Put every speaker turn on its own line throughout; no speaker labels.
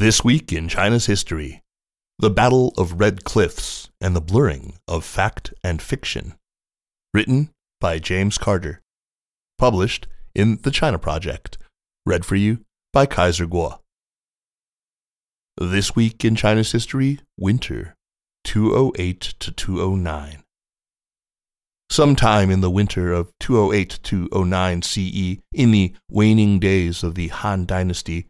This week in China's history, the Battle of Red Cliffs and the Blurring of Fact and Fiction. Written by James Carter. Published in The China Project. Read for you by Kaiser Kuo. This week in China's history, winter 208 to 209. Sometime in the winter of 208 to 09 CE, in the waning days of the Han Dynasty,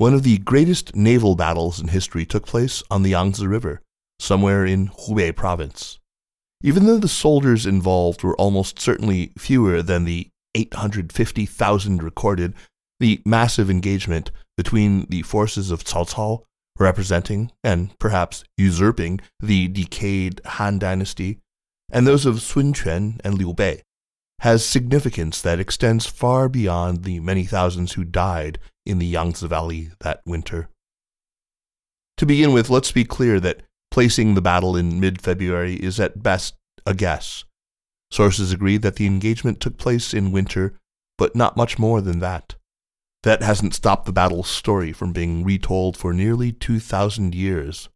one of the greatest naval battles in history took place on the Yangtze River, somewhere in Hubei province. Even though the soldiers involved were almost certainly fewer than the 850,000 recorded, the massive engagement between the forces of Cao Cao, representing and perhaps usurping the decayed Han dynasty, and those of Sun Quan and Liu Bei, has significance that extends far beyond the many thousands who died in the Yangtze Valley that winter. To begin with, let's be clear that placing the battle in mid February is at best a guess. Sources agree that the engagement took place in winter, but not much more than that. That hasn't stopped the battle's story from being retold for nearly 2,000 years.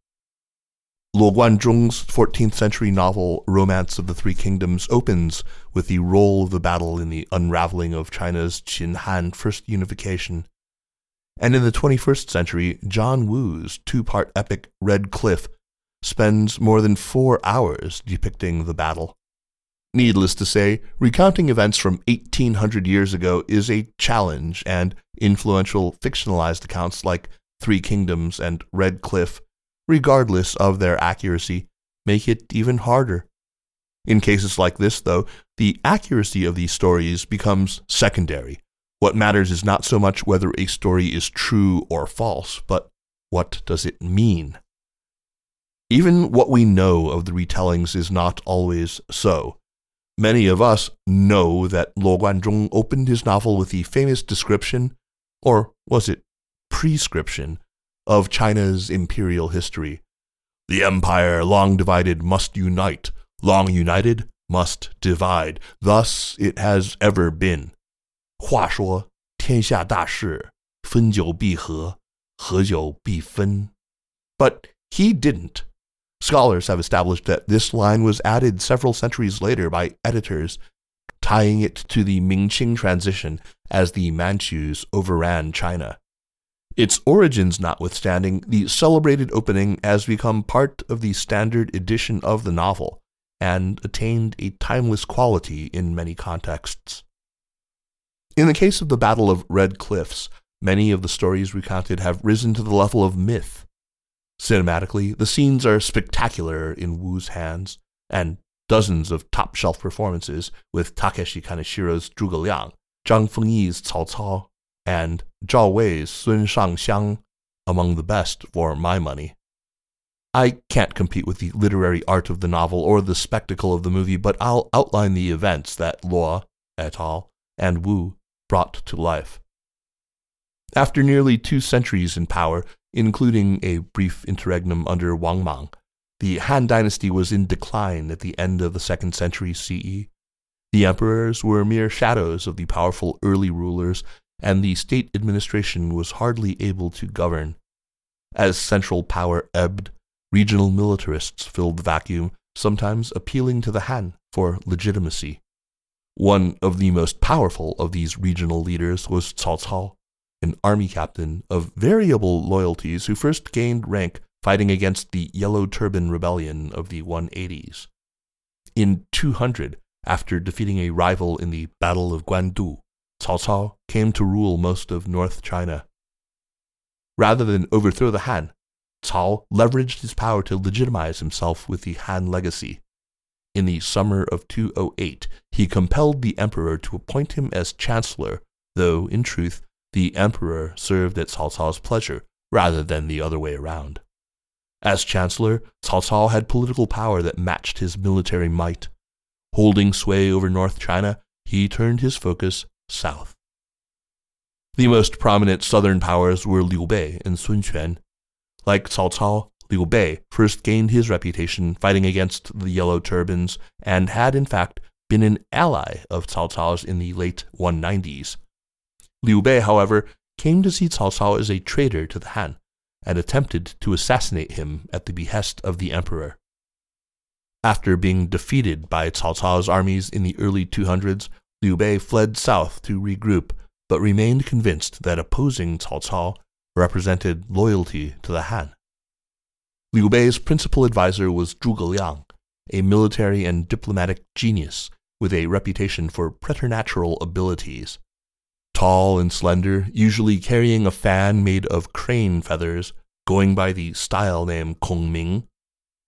Luo Guanzhong's 14th century novel Romance of the Three Kingdoms opens with the role of the battle in the unraveling of China's Qin Han first unification. And in the 21st century, John Woo's two part epic Red Cliff spends more than four hours depicting the battle. Needless to say, recounting events from 1800 years ago is a challenge, and influential fictionalized accounts like Three Kingdoms and Red Cliff regardless of their accuracy, make it even harder. In cases like this, though, the accuracy of these stories becomes secondary. What matters is not so much whether a story is true or false, but what does it mean? Even what we know of the retellings is not always so. Many of us know that Luo Guanzhong opened his novel with the famous description, or was it prescription, of China's imperial history. The empire long divided must unite, long united must divide. Thus it has ever been. 话说天下大事，分久必合，合久必分. But he didn't. Scholars have established that this line was added several centuries later by editors, tying it to the Ming-Qing transition as the Manchus overran China. Its origins notwithstanding, the celebrated opening has become part of the standard edition of the novel and attained a timeless quality in many contexts. In the case of the Battle of Red Cliffs, many of the stories recounted have risen to the level of myth. Cinematically, the scenes are spectacular in Woo's hands, and dozens of top shelf performances with Takeshi Kaneshiro's Zhuge Liang, Zhang Fengyi's Cao Cao, and Zhao Wei's Sun Shangxiang among the best for my money. I can't compete with the literary art of the novel or the spectacle of the movie, but I'll outline the events that Luo et al. and Woo brought to life. After nearly two centuries in power, including a brief interregnum under Wang Mang, the Han dynasty was in decline at the end of the second century CE. The emperors were mere shadows of the powerful early rulers and the state administration was hardly able to govern. As central power ebbed, regional militarists filled the vacuum, sometimes appealing to the Han for legitimacy. One of the most powerful of these regional leaders was Cao Cao, an army captain of variable loyalties who first gained rank fighting against the Yellow Turban Rebellion of the 180s. In 200, after defeating a rival in the Battle of Guandu, Cao Cao came to rule most of North China. Rather than overthrow the Han, Cao leveraged his power to legitimize himself with the Han legacy. In the summer of 208, he compelled the emperor to appoint him as chancellor, though, in truth, the emperor served at Cao Cao's pleasure rather than the other way around. As chancellor, Cao Cao had political power that matched his military might. Holding sway over North China, he turned his focus south. The most prominent southern powers were Liu Bei and Sun Quan. Like Cao Cao, Liu Bei first gained his reputation fighting against the Yellow Turbans and had, in fact, been an ally of Cao Cao's in the late 190s. Liu Bei, however, came to see Cao Cao as a traitor to the Han and attempted to assassinate him at the behest of the emperor. After being defeated by Cao Cao's armies in the early 200s, Liu Bei fled south to regroup, but remained convinced that opposing Cao Cao represented loyalty to the Han. Liu Bei's principal advisor was Zhuge Liang, a military and diplomatic genius with a reputation for preternatural abilities. Tall and slender, usually carrying a fan made of crane feathers, going by the style name Kong Ming,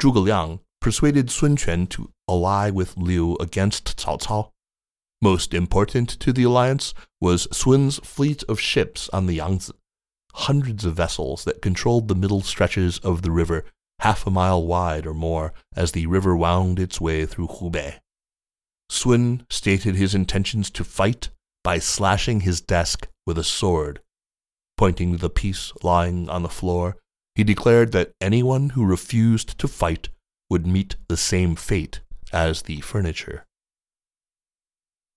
Zhuge Liang persuaded Sun Quan to ally with Liu against Cao Cao. Most important to the alliance was Sun's fleet of ships on the Yangtze, hundreds of vessels that controlled the middle stretches of the river half a mile wide or more as the river wound its way through Hubei. Sun stated his intentions to fight by slashing his desk with a sword. Pointing to the piece lying on the floor, he declared that anyone who refused to fight would meet the same fate as the furniture.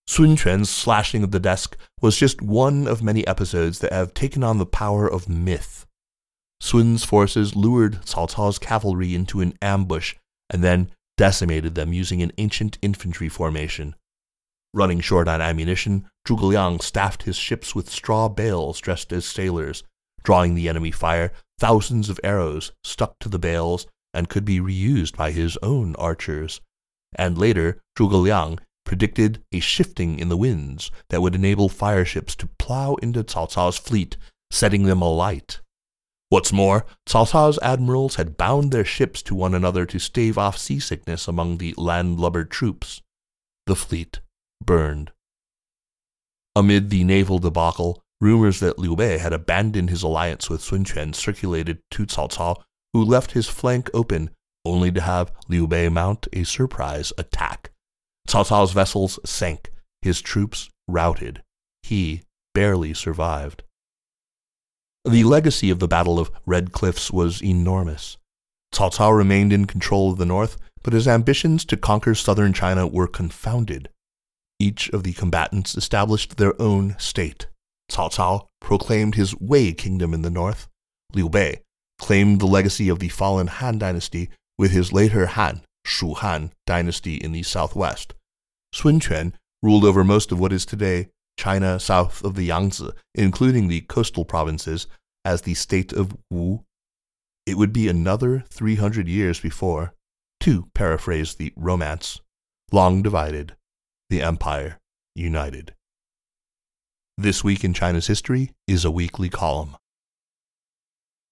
Sun Quan's slashing of the desk was just one of many episodes that have taken on the power of myth. Sun's forces lured Cao Cao's cavalry into an ambush and then decimated them using an ancient infantry formation. Running short on ammunition, Zhuge Liang staffed his ships with straw bales dressed as sailors. Drawing the enemy fire, thousands of arrows stuck to the bales and could be reused by his own archers. And later, Zhuge Liang predicted a shifting in the winds that would enable fireships to plow into Cao Cao's fleet, setting them alight. What's more, Cao Cao's admirals had bound their ships to one another to stave off seasickness among the landlubber troops. The fleet burned. Amid the naval debacle, rumors that Liu Bei had abandoned his alliance with Sun Quan circulated to Cao who left his flank open only to have Liu Bei mount a surprise attack. Cao vessels sank, his troops routed. He barely survived. The legacy of the Battle of Red Cliffs was enormous. Cao Cao remained in control of the north, but his ambitions to conquer southern China were confounded. Each of the combatants established their own state. Cao Cao proclaimed his Wei kingdom in the north. Liu Bei claimed the legacy of the fallen Han dynasty with his later Han, Shu Han dynasty in the southwest. Sun Quan ruled over most of what is today China south of the Yangtze, including the coastal provinces, as the state of Wu. It would be another 300 years before, to paraphrase the romance, long divided, the empire united. This Week in China's History is a weekly column.